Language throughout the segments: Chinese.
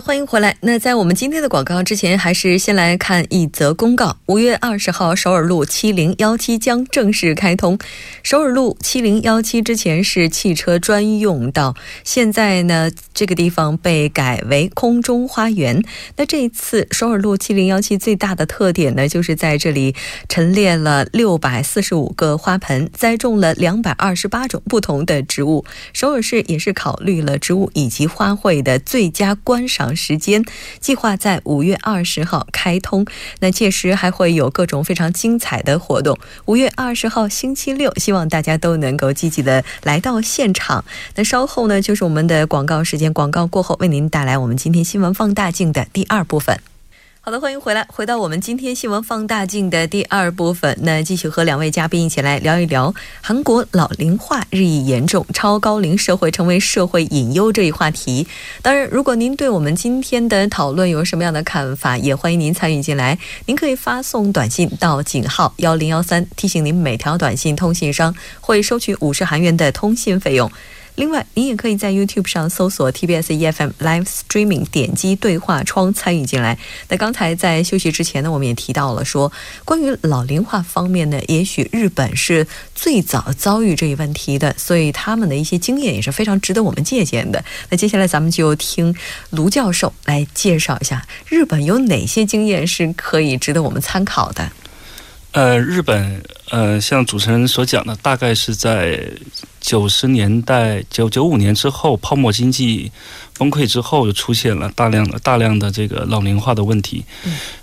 欢迎回来。那在我们今天的广告之前，还是先来看一则公告：五月二十号，首尔路七零幺七将正式开通。首尔路七零幺七之前是汽车专用道，现在呢，这个地方被改为空中花园。那这一次首尔路七零幺七最大的特点呢，就是在这里陈列了六百四十五个花盆，栽种了两百二十八种不同的植物。首尔市也是考虑了植物以及花卉的最佳观赏。时间计划在五月二十号开通，那届时还会有各种非常精彩的活动。五月二十号星期六，希望大家都能够积极的来到现场。那稍后呢，就是我们的广告时间，广告过后为您带来我们今天新闻放大镜的第二部分。好的，欢迎回来，回到我们今天新闻放大镜的第二部分。那继续和两位嘉宾一起来聊一聊韩国老龄化日益严重，超高龄社会成为社会隐忧这一话题。当然，如果您对我们今天的讨论有什么样的看法，也欢迎您参与进来。您可以发送短信到井号幺零幺三，提醒您每条短信通信商会收取五十韩元的通信费用。另外，您也可以在 YouTube 上搜索 TBS EFM Live Streaming，点击对话窗参与进来。那刚才在休息之前呢，我们也提到了说，关于老龄化方面呢，也许日本是最早遭遇这一问题的，所以他们的一些经验也是非常值得我们借鉴的。那接下来咱们就听卢教授来介绍一下日本有哪些经验是可以值得我们参考的。呃，日本呃，像主持人所讲的，大概是在九十年代九九五年之后，泡沫经济崩溃之后，就出现了大量的大量的这个老龄化的问题。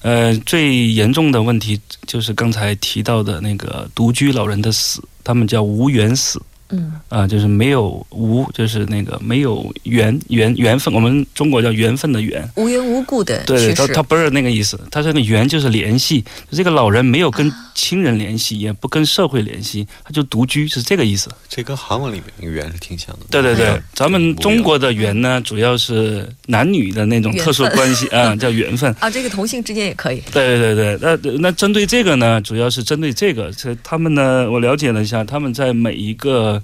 呃，最严重的问题就是刚才提到的那个独居老人的死，他们叫无缘死。嗯啊，就是没有无，就是那个没有缘缘缘分，我们中国叫缘分的缘，无缘无故的对，他他不是那个意思，他这个缘就是联系，这个老人没有跟亲人联系，也不跟社会联系，他就独居，是这个意思。这跟韩文里面那个缘是挺像的。对对对，咱们中国的缘呢，主要是男女的那种特殊关系啊，叫缘分 啊。这个同性之间也可以。对对对对，那那针对这个呢，主要是针对这个，这他们呢，我了解了一下，他们在每一个。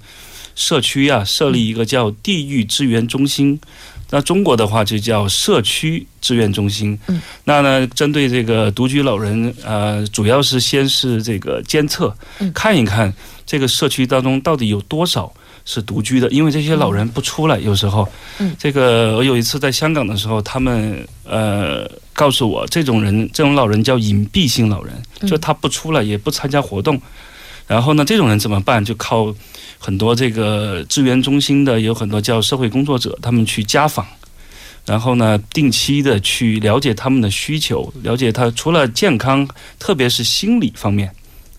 社区啊，设立一个叫地域支援中心，那中国的话就叫社区支援中心。嗯，那呢，针对这个独居老人，呃，主要是先是这个监测，看一看这个社区当中到底有多少是独居的，因为这些老人不出来，有时候，嗯，这个我有一次在香港的时候，他们呃告诉我，这种人，这种老人叫隐蔽性老人，就他不出来，也不参加活动，然后呢，这种人怎么办？就靠。很多这个支援中心的有很多叫社会工作者，他们去家访，然后呢，定期的去了解他们的需求，了解他除了健康，特别是心理方面，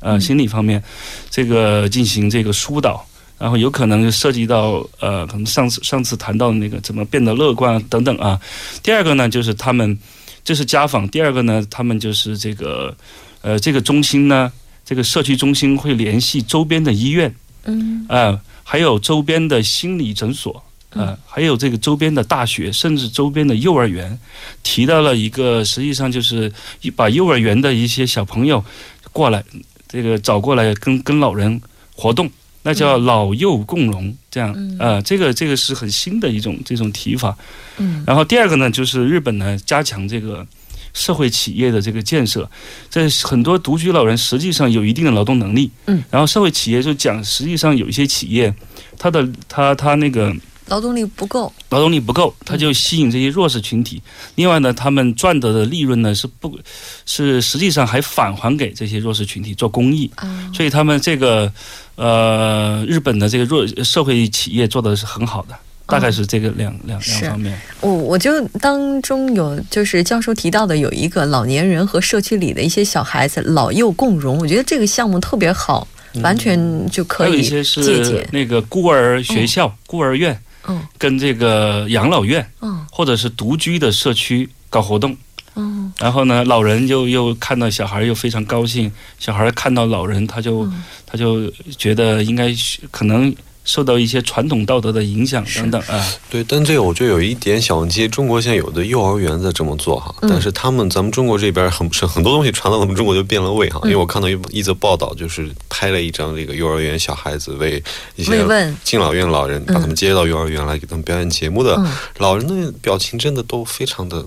呃，心理方面，这个进行这个疏导，然后有可能涉及到呃，可能上次上次谈到的那个怎么变得乐观等等啊。第二个呢，就是他们这是家访，第二个呢，他们就是这个呃，这个中心呢，这个社区中心会联系周边的医院。嗯啊，还有周边的心理诊所啊，还有这个周边的大学，甚至周边的幼儿园，提到了一个，实际上就是把幼儿园的一些小朋友过来，这个找过来跟跟老人活动，那叫老幼共融，这样啊，这个这个是很新的一种这种提法。嗯，然后第二个呢，就是日本呢加强这个。社会企业的这个建设，在很多独居老人实际上有一定的劳动能力，嗯，然后社会企业就讲，实际上有一些企业，他的他他那个劳动力不够，劳动力不够，他就吸引这些弱势群体。另外呢，他们赚得的利润呢是不，是实际上还返还给这些弱势群体做公益，啊。所以他们这个呃日本的这个弱社会企业做的是很好的。大概是这个两两两方面。我我就当中有就是教授提到的有一个老年人和社区里的一些小孩子老幼共融，我觉得这个项目特别好，完全就可以借鉴那个孤儿学校、孤儿院，嗯，跟这个养老院，嗯，或者是独居的社区搞活动，嗯，然后呢，老人又又看到小孩又非常高兴，小孩看到老人他就他就觉得应该可能。受到一些传统道德的影响等等啊。对，但这个我觉得有一点小问题，中国现在有的幼儿园在这么做哈，嗯。但是他们咱们中国这边很是很多东西传到我们中国就变了味哈，嗯。因为我看到一一则报道，就是拍了一张这个幼儿园小孩子为一些敬老院老人把他们接到幼儿园来给他们表演节目的嗯。老人的表情真的都非常的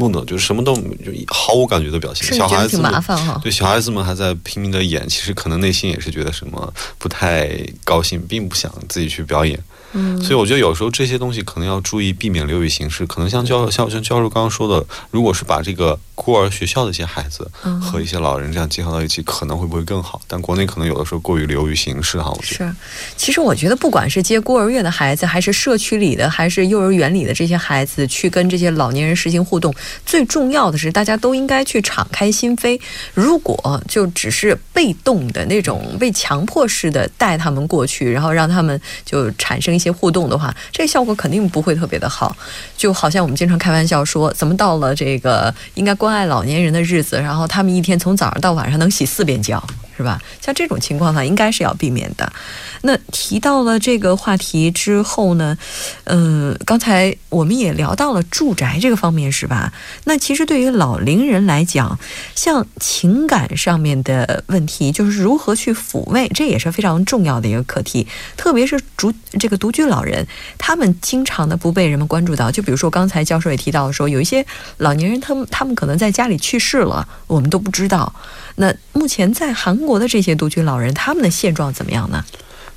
木讷，就是什么都就毫无感觉的表情，是你觉得挺小孩子挺麻烦哈。对，小孩子们还在拼命的演，其实可能内心也是觉得什么不太高兴，并不想自己去表演。嗯，所以我觉得有时候这些东西可能要注意避免流于形式。可能像教像像教授刚刚说的，如果是把这个孤儿学校的一些孩子嗯和一些老人这样结合到一起，可能会不会更好？但国内可能有的时候过于流于形式哈，我觉得。是，其实我觉得，不管是接孤儿院的孩子，还是社区里的，还是幼儿园里的这些孩子，去跟这些老年人实行互动，最重要的是，大家都应该去敞开心扉。如果就只是被动的那种被强迫式的带他们过去，然后让他们就产生一些互动的话，这效果肯定不会特别的好。就好像我们经常开玩笑说，怎么到了这个应该关爱老年人的日子，然后他们一天从早上到晚上能洗四遍脚。是吧？像这种情况呢，应该是要避免的。那提到了这个话题之后呢，呃，刚才我们也聊到了住宅这个方面，是吧？那其实对于老龄人来讲，像情感上面的问题，就是如何去抚慰，这也是非常重要的一个课题。特别是独这个独居老人，他们经常的不被人们关注到。就比如说刚才教授也提到说，有一些老年人，他们他们可能在家里去世了，我们都不知道。那目前在韩国的这些独居老人，他们的现状怎么样呢？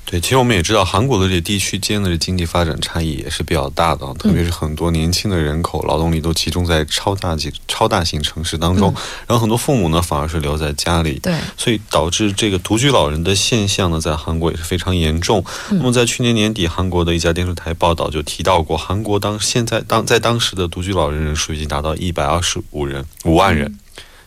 对，其实我们也知道，韩国的这地区间的这经济发展差异也是比较大的，特别是很多年轻的人口劳动力都集中在超大级、超大型城市当中，然后很多父母呢反而是留在家里，对，所以导致这个独居老人的现象呢，在韩国也是非常严重。那么在去年年底，韩国的一家电视台报道就提到过，韩国当现在当在当时的独居老人人数已经达到一百二十五人五万人。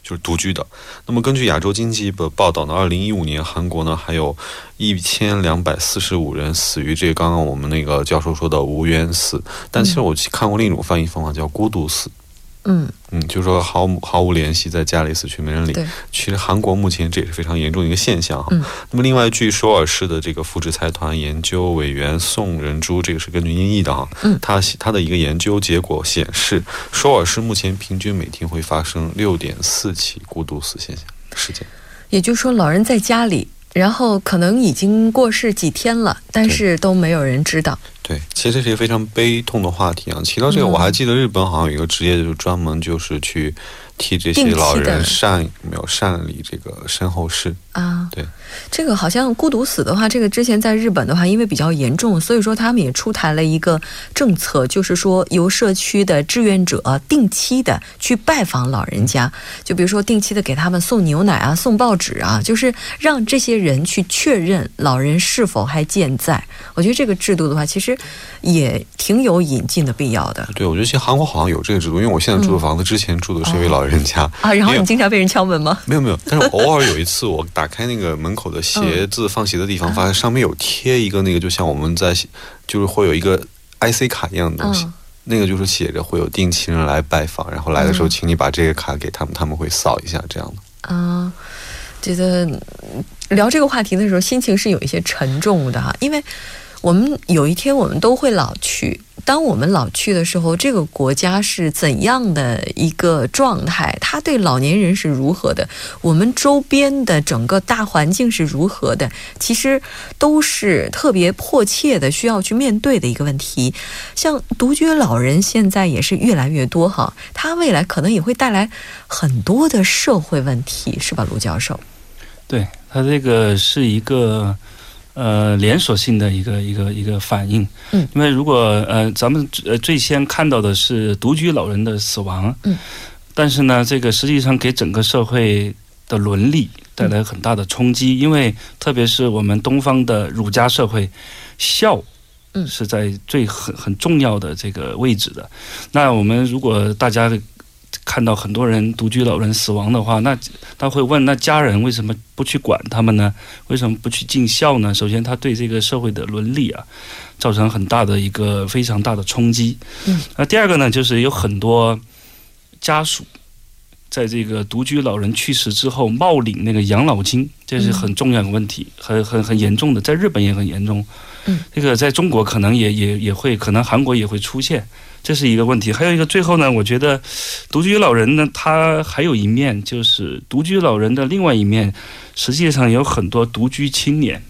就是独居的。那么根据亚洲经济的报道呢，二零一五年韩国呢还有一千两百四十五人死于这个刚刚我们那个教授说的无缘死。但其实我看过另一种翻译方法，叫孤独死。嗯，嗯嗯，就是说毫无毫无联系，在家里死去没人理。对，其实韩国目前这也是非常严重的一个现象哈。嗯那么另外，据首尔市的这个福祉财团研究委员宋仁珠，这个是根据音译的哈，嗯他他的一个研究结果显示，首尔市目前平均每天会发生六点四起孤独死现象事件。也就是说，老人在家里，然后可能已经过世几天了，但是都没有人知道。对，其实这是一个非常悲痛的话题啊。提到这个，嗯我还记得日本好像有一个职业，就是专门就是去替这些老人善没有善理这个身后事。啊，对，这个好像孤独死的话，这个之前在日本的话，因为比较严重，所以说他们也出台了一个政策，就是说由社区的志愿者定期的去拜访老人家，就比如说定期的给他们送牛奶啊、送报纸啊，就是让这些人去确认老人是否还健在。我觉得这个制度的话，其实也挺有引进的必要的对，我觉得其实韩国好像有这个制度，因为我现在住的房子之前住的是一位老人家。啊。然后你经常被人敲门吗？没有没有，但是偶尔有一次，我打开那个门口的鞋子放鞋的地方，发现上面有贴一个那个，就像我们在就是会有一个 IC 卡一样的东西，嗯。那个就是写着会有定期人来拜访，然后来的时候，嗯。请你把这个卡给他们，他们会扫一下这样的。啊，觉得嗯聊这个话题的时候，心情是有一些沉重的哈，因为我们有一天我们都会老去。当我们老去的时候，这个国家是怎样的一个状态？它对老年人是如何的？我们周边的整个大环境是如何的？其实都是特别迫切的需要去面对的一个问题。像独居老人现在也是越来越多哈，他未来可能也会带来很多的社会问题，是吧，卢教授？对，他这个是一个呃连锁性的一个一个一个反应。嗯，因为如果呃咱们呃最先看到的是独居老人的死亡，嗯，但是呢，这个实际上给整个社会的伦理带来很大的冲击，因为特别是我们东方的儒家社会，孝。嗯是在最很很重要的这个位置的。那我们如果大家看到很多人独居老人死亡的话，那他会问：那家人为什么不去管他们呢？为什么不去尽孝呢？首先，他对这个社会的伦理啊，造成很大的一个非常大的冲击。嗯，那第二个呢，就是有很多家属在这个独居老人去世之后冒领那个养老金，这是很重要的问题，很很很严重的，在日本也很严重。嗯，这个在中国可能也也也会，可能韩国也会出现，这是一个问题。还有一个，最后呢，我觉得独居老人呢，他还有一面，就是独居老人的另外一面，实际上有很多独居青年。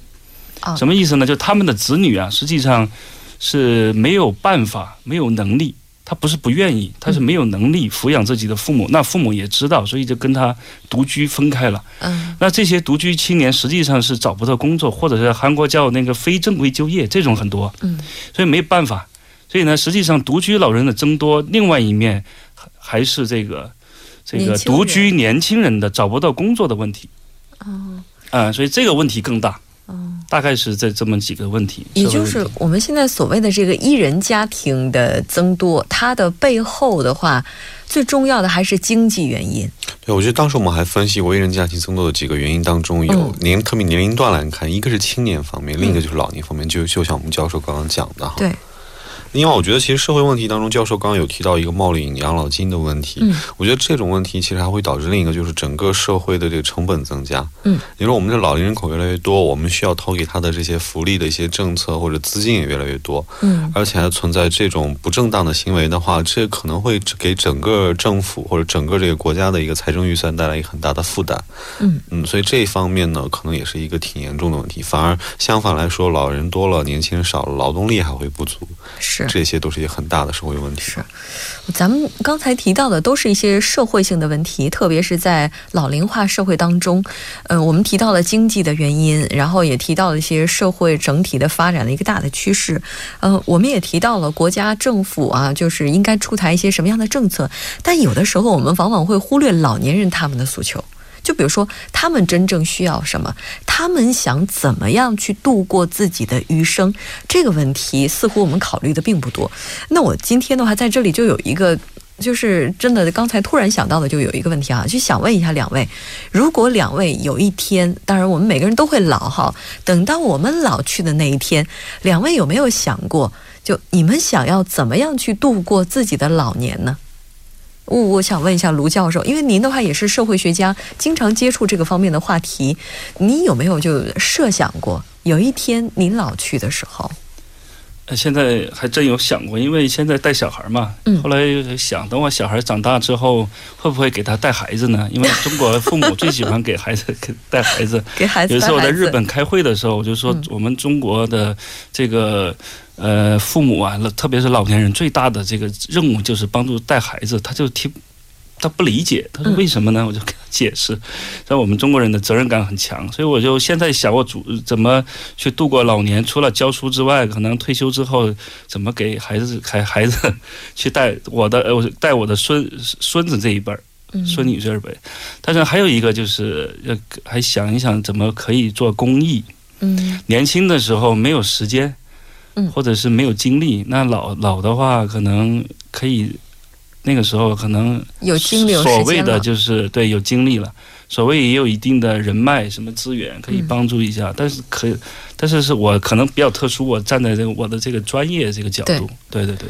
啊什么意思呢？就他们的子女啊，实际上是没有办法、没有能力。他不是不愿意，他是没有能力抚养自己的父母。那父母也知道，所以就跟他独居分开了。嗯那这些独居青年实际上是找不到工作，或者是韩国叫那个非正规就业，这种很多，嗯所以没办法。所以呢，实际上独居老人的增多，另外一面还还是这个这个独居年轻人的找不到工作的问题哦啊、所以这个问题更大，哦。大概是这这么几个问题。也就是我们现在所谓的这个一人家庭的增多，它的背后的话，最重要的还是经济原因。对，我觉得当时我们还分析过一人家庭增多的几个原因当中，有嗯年特别年龄段来看，一个是青年方面，另一个就是老年方面，就就像我们教授刚刚讲的哈。对，另外，我觉得其实社会问题当中，教授刚刚有提到一个冒领养老金的问题。嗯我觉得这种问题其实还会导致另一个，就是整个社会的这个成本增加。嗯，你说我们的老龄人口越来越多，我们需要投给他的这些福利的一些政策或者资金也越来越多，嗯而且还存在这种不正当的行为的话，这可能会给整个政府或者整个这个国家的一个财政预算带来一个很大的负担。嗯嗯，所以这一方面呢，可能也是一个挺严重的问题。反而相反来说，老人多了，年轻人少了，劳动力还会不足，是。这些都是一些很大的社会问题。是咱们刚才提到的都是一些社会性的问题，特别是在老龄化社会当中，呃，我们提到了经济的原因，然后也提到了一些社会整体的发展的一个大的趋势，呃，我们也提到了国家政府啊，就是应该出台一些什么样的政策，但有的时候我们往往会忽略老年人他们的诉求。就比如说，他们真正需要什么？他们想怎么样去度过自己的余生？这个问题似乎我们考虑的并不多。那我今天的话，在这里就有一个，就是真的，刚才突然想到的，就有一个问题啊，就想问一下两位：如果两位有一天，当然我们每个人都会老哈，等到我们老去的那一天，两位有没有想过，就你们想要怎么样去度过自己的老年呢？我我想问一下卢教授，因为您的话也是社会学家，经常接触这个方面的话题，你有没有就设想过，有一天您老去的时候，呃现在还真有想过，因为现在带小孩嘛，嗯后来想，等我小孩长大之后，会不会给他带孩子呢？因为中国父母最喜欢给孩子给带孩子。给孩子有一次我在日本开会的时候，我就说嗯我们中国的这个呃父母啊，特别是老年人最大的这个任务就是帮助带孩子，他就听他不理解，他说嗯为什么呢？我就给他解释，说我们中国人的责任感很强，所以我就现在想我主怎么去度过老年，除了教书之外，可能退休之后怎么给孩子孩孩子去带我的呃我带我的孙孙子这一辈儿。嗯孙女这一辈，但是还有一个就是，呃，还想一想怎么可以做公益。嗯年轻的时候没有时间，嗯。或者是没有精力，那老老的话可能可以，那个时候可能有精力有时间所谓的就是对有精力了，所谓也有一定的人脉什么资源可以嗯。帮助一下，但是可但是是我可能比较特殊，我站在这个我的这个专业这个角度，对。对对。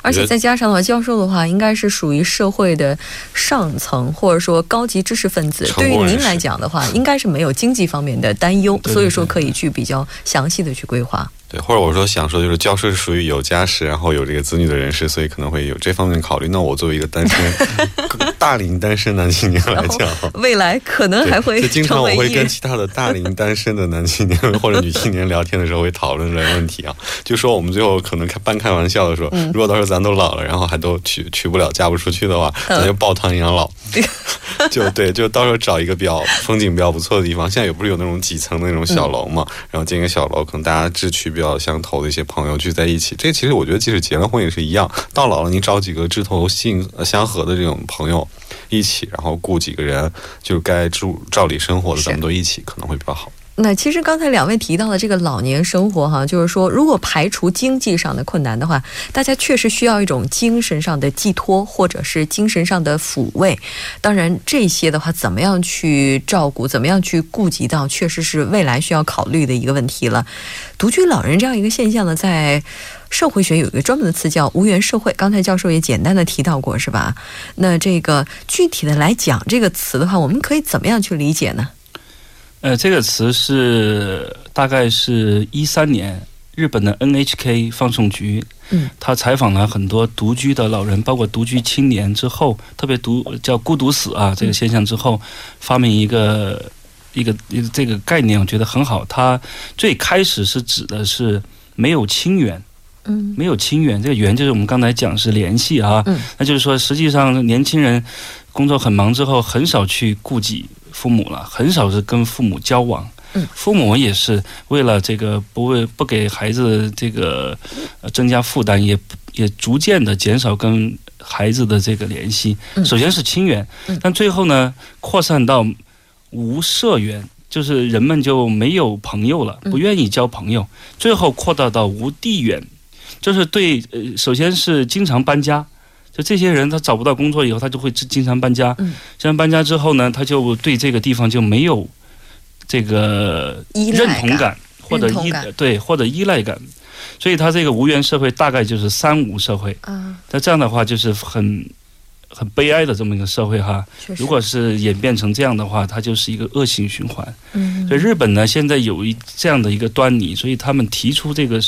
而且再加上的话，教授的话应该是属于社会的上层或者说高级知识分子，对于您来讲的话，应该是没有经济方面的担忧，对对所以说可以去比较详细的去规划。对，或者我说想说，就是教授是属于有家室，然后有这个子女的人士，所以可能会有这方面考虑。那我作为一个单身 大龄单身男青年来讲，未来可能还会就经常我会。跟其他的大龄单身的男青年 或者女青年聊天的时候，会讨论这个问题啊。就说我们最后可能开半开玩笑的说，嗯如果到时候咱都老了，然后还都娶娶不了、嫁不出去的话，嗯咱就抱团养老。就对，就到时候找一个比较风景比较不错的地方。现在也不是有那种几层的那种小楼嘛，然后建一个小楼，可能大家志趣比较相投的一些朋友聚在一起。这其实我觉得，即使结了婚也是一样，到老了你找几个志同性呃相合的这种朋友一起，然后雇几个人，就该住照理生活的，咱们都一起，可能会比较好。那其实刚才两位提到的这个老年生活哈，就是说，如果排除经济上的困难的话，大家确实需要一种精神上的寄托，或者是精神上的抚慰。当然，这些的话，怎么样去照顾，怎么样去顾及到，确实是未来需要考虑的一个问题了。独居老人这样一个现象呢，在社会学有一个专门的词叫无缘社会，刚才教授也简单的提到过，是吧？那这个具体的来讲这个词的话，我们可以怎么样去理解呢？呃，这个词是大概是一三年日本的 NHK 放送局，嗯，他采访了很多独居的老人，包括独居青年之后，特别独叫孤独死啊这个现象之后，发明一个一个一个这个概念，我觉得很好。它最开始是指的是没有亲缘，嗯。没有亲缘，这个缘就是我们刚才讲是联系啊，嗯。那就是说实际上年轻人工作很忙之后，很少去顾及父母了，很少是跟父母交往。嗯父母也是为了这个不为不给孩子这个呃增加负担，也也逐渐的减少跟孩子的这个联系。嗯首先是亲缘嗯，但最后呢，扩散到无社缘，就是人们就没有朋友了，嗯不愿意交朋友。最后扩大到无地缘，就是对呃，首先是经常搬家。就这些人，他找不到工作以后，他就会经常搬家。嗯，经常搬家之后呢，他就对这个地方就没有这个认同感，或者依对或者依赖感，所以他这个无缘社会大概就是三无社会。啊，那这样的话，就是很很悲哀的这么一个社会哈。如果是演变成这样的话，它就是一个恶性循环。嗯所以日本呢，现在有一这样的一个端倪，所以他们提出这个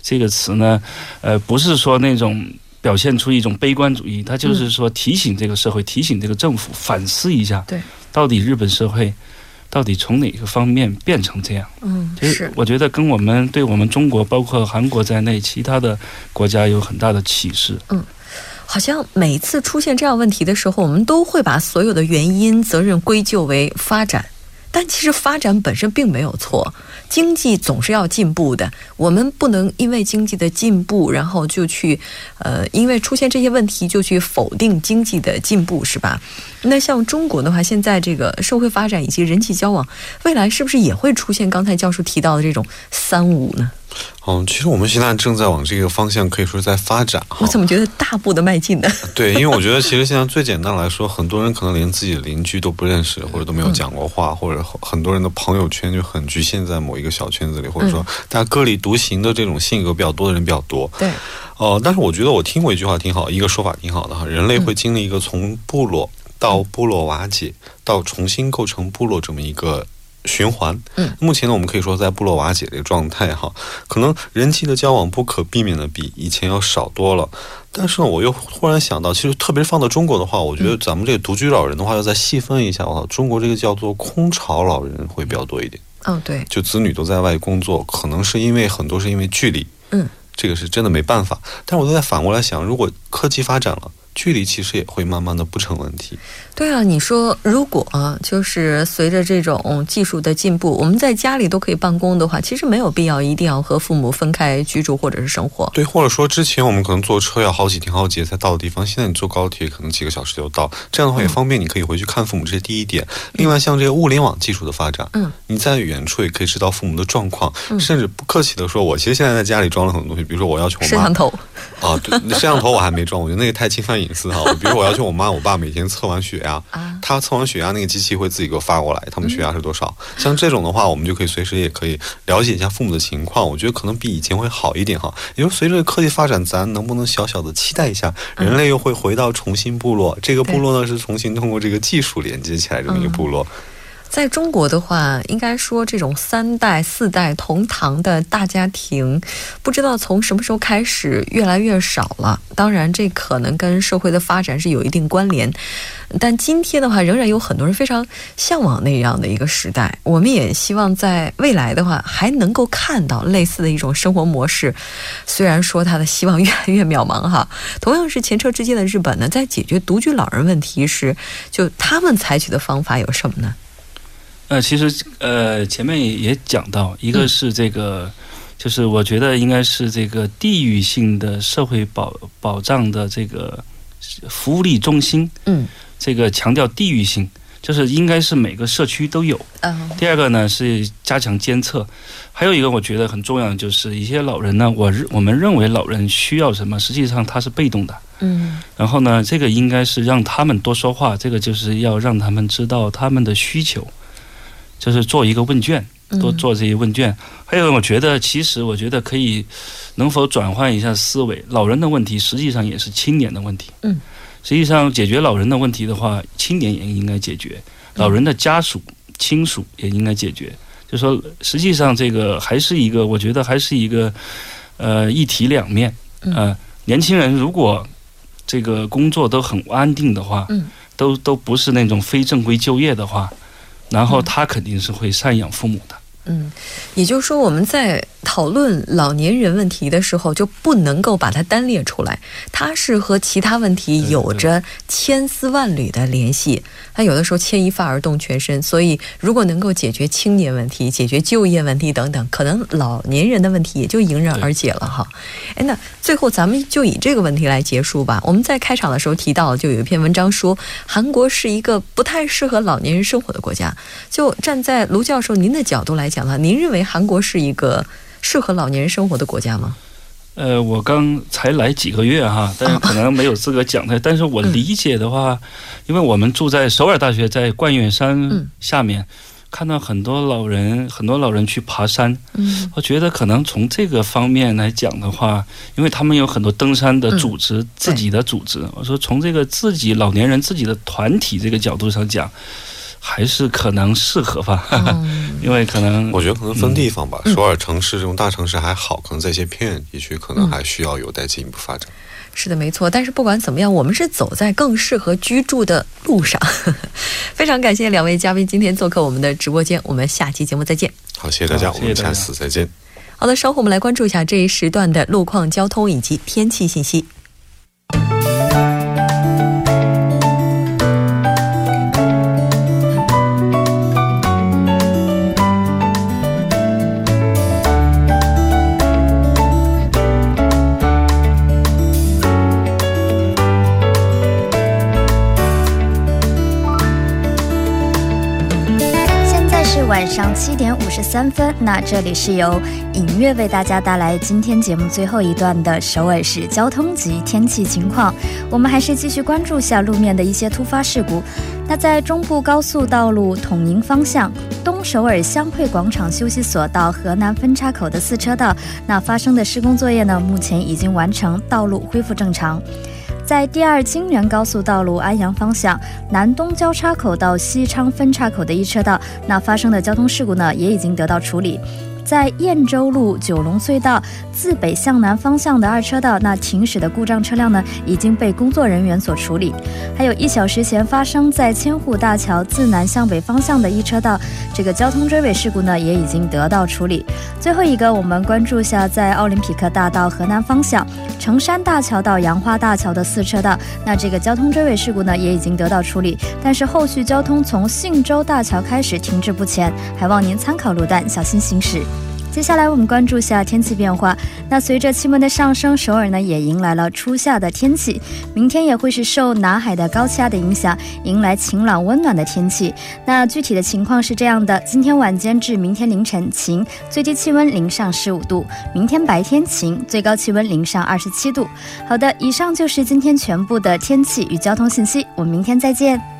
这个词呢，呃，不是说那种表现出一种悲观主义，他就是说提醒这个社会，提醒这个政府反思一下，对，到底日本社会到底从哪个方面变成这样？嗯其实是。我觉得跟我们对我们中国，包括韩国在内，其他的国家有很大的启示。嗯。好像每次出现这样问题的时候，我们都会把所有的原因责任归咎为发展，但其实发展本身并没有错，经济总是要进步的，我们不能因为经济的进步，然后就去，呃，因为出现这些问题就去否定经济的进步，是吧？那像中国的话，现在这个社会发展以及人际交往，未来是不是也会出现刚才教授提到的这种三无呢？嗯，其实我们现在正在往这个方向，可以说是在发展我。怎么觉得大步的迈进呢？对，因为我觉得其实现在最简单来说，很多人可能连自己的邻居都不认识，或者都没有讲过话，或者很多人的朋友圈就很局限在某一个小圈子里，或者说大家各立独行的这种性格比较多的人比较多。对，呃，但是我觉得我听过一句话挺好，一个说法挺好的哈，人类会经历一个从部落到部落瓦解，到重新构成部落这么一个循环。嗯，目前呢，我们可以说在部落瓦解这个状态哈，可能人际的交往不可避免的比以前要少多了。但是呢，我又忽然想到，其实特别放到中国的话，我觉得咱们这个独居老人的话，要再细分一下的话，中国这个叫做空巢老人会比较多一点。哦对，就子女都在外工作，可能是因为很多是因为距离，嗯，这个是真的没办法。但是我都在反过来想，如果科技发展了，距离其实也会慢慢的不成问题。对啊，你说如果、啊、就是随着这种技术的进步，我们在家里都可以办公的话，其实没有必要一定要和父母分开居住或者是生活。对，或者说之前我们可能坐车要好几天好几夜才到的地方，现在你坐高铁可能几个小时就到，这样的话也方便你可以回去看父母，这是第一点。另外，像这个物联网技术的发展，嗯，你在远处也可以知道父母的状况，嗯甚至不客气的说，我其实现在在家里装了很多东西，比如说我要求我妈摄像头，啊，对，摄像头我还没装，我觉得那个太侵犯隐私哈。比如说我要求我妈、我爸每天测完血压，啊他测完血压，那个机器会自己给我发过来，他们血压是多少。像这种的话，我们就可以随时也可以了解一下父母的情况。我觉得可能比以前会好一点哈。也就是随着科技发展，咱能不能小小的期待一下，人类又会回到重新部落？这个部落呢是重新通过这个技术连接起来这么一个部落。在中国的话，应该说这种三代、四代同堂的大家庭，不知道从什么时候开始越来越少了。当然，这可能跟社会的发展是有一定关联。但今天的话，仍然有很多人非常向往那样的一个时代。我们也希望在未来的话，还能够看到类似的一种生活模式。虽然说它的希望越来越渺茫哈。同样是前车之鉴的日本呢，在解决独居老人问题时，就他们采取的方法有什么呢？呃，其实呃，前面也也讲到，一个是这个，就是我觉得应该是这个地域性的社会保保障的这个福利中心，嗯。这个强调地域性，就是应该是每个社区都有。嗯。第二个呢是加强监测，还有一个我觉得很重要的就是一些老人呢，我认我们认为老人需要什么，实际上他是被动的。嗯。然后呢，这个应该是让他们多说话，这个就是要让他们知道他们的需求，就是做一个问卷，多做这些问卷。还有，我觉得其实我觉得可以能否转换一下思维，老人的问题实际上也是青年的问题。嗯，实际上解决老人的问题的话，青年也应该解决，老人的家属、亲属也应该解决。就说实际上这个还是一个，我觉得还是一个呃一体两面。嗯，年轻人如果这个工作都很安定的话，嗯，都都不是那种非正规就业的话，然后他肯定是会赡养父母的。嗯，也就是说，我们在讨论老年人问题的时候，就不能够把它单列出来，它是和其他问题有着千丝万缕的联系。它有的时候牵一发而动全身，所以如果能够解决青年问题、解决就业问题等等，可能老年人的问题也就迎刃而解了哈。哎，那最后咱们就以这个问题来结束吧。我们在开场的时候提到，就有一篇文章说，韩国是一个不太适合老年人生活的国家。就站在卢教授您的角度来讲呢，您认为韩国是一个适合老年人生活的国家吗？呃，我刚才来几个月哈，但是可能没有资格讲的。但是我理解的话，因为我们住在首尔大学，在冠岳山下面，看到很多老人，很多老人去爬山。嗯，我觉得可能从这个方面来讲的话，因为他们有很多登山的组织，自己的组织。我说从这个自己老年人自己的团体这个角度上讲。还是可能适合吧，因为可能我觉得可能分地方吧。首尔城市这种大城市还好，可能在一些偏远地区，可能还需要有待进一步发展。是的，没错。但是不管怎么样，我们是走在更适合居住的路上。非常感谢两位嘉宾今天做客我们的直播间，我们下期节目再见。好，谢谢大家，我们下次再见。好的，稍后我们来关注一下这一时段的路况、交通以及天气信息。晚上七点五十三分，那这里是由影月为大家带来今天节目最后一段的首尔市交通及天气情况。我们还是继续关注下路面的一些突发事故。那在中部高速道路统营方向东首尔香会广场休息所到河南分叉口的四车道，那发生的施工作业呢，目前已经完成，道路恢复正常。在第二京原高速道路安阳方向南东交叉口到西昌分叉口的一车道，那发生的交通事故呢，也已经得到处理。在燕州路九龙隧道自北向南方向的二车道，那停驶的故障车辆呢，已经被工作人员所处理。还有一小时前发生在千户大桥自南向北方向的一车道，这个交通追尾事故呢，也已经得到处理。最后一个，我们关注下在奥林匹克大道河南方向成山大桥到杨花大桥的四车道，那这个交通追尾事故呢，也已经得到处理。但是后续交通从信州大桥开始停滞不前，还望您参考路段，小心行驶。接下来我们关注下天气变化。那随着气温的上升，首尔呢也迎来了初夏的天气。明天也会是受南海的高气压的影响，迎来晴朗温暖的天气。那具体的情况是这样的：今天晚间至明天凌晨晴，最低气温零上十五度；明天白天晴，最高气温零上二十七度。好的，以上就是今天全部的天气与交通信息。我们明天再见。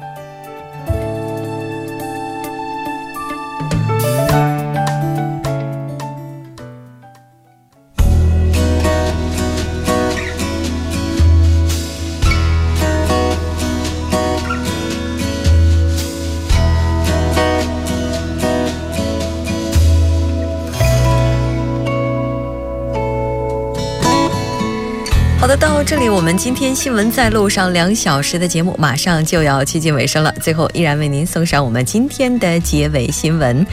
这里，我们今天新闻在路上两小时的节目马上就要接近尾声了。最后，依然为您送上我们今天的结尾新闻。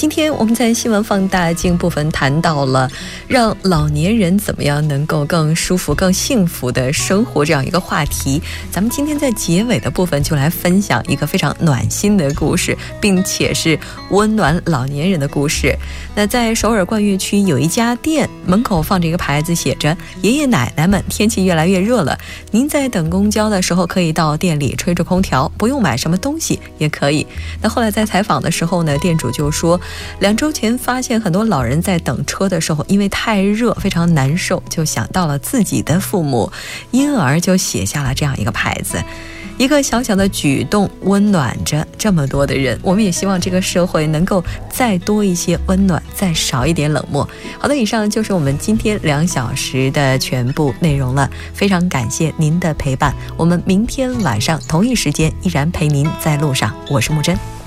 今天我们在新闻放大镜部分谈到了让老年人怎么样能够更舒服、更幸福的生活这样一个话题。咱们今天在结尾的部分就来分享一个非常暖心的故事，并且是温暖老年人的故事。那在首尔冠岳区有一家店门口放着一个牌子，写着“爷爷奶奶们，天气越来越热了，您在等公交的时候可以到店里吹着空调，不用买什么东西也可以。”那后来在采访的时候呢，店主就说。两周前发现很多老人在等车的时候，因为太热非常难受，就想到了自己的父母，因而就写下了这样一个牌子。一个小小的举动，温暖着这么多的人。我们也希望这个社会能够再多一些温暖，再少一点冷漠。好的，以上就是我们今天两小时的全部内容了。非常感谢您的陪伴，我们明天晚上同一时间依然陪您在路上。我是木真。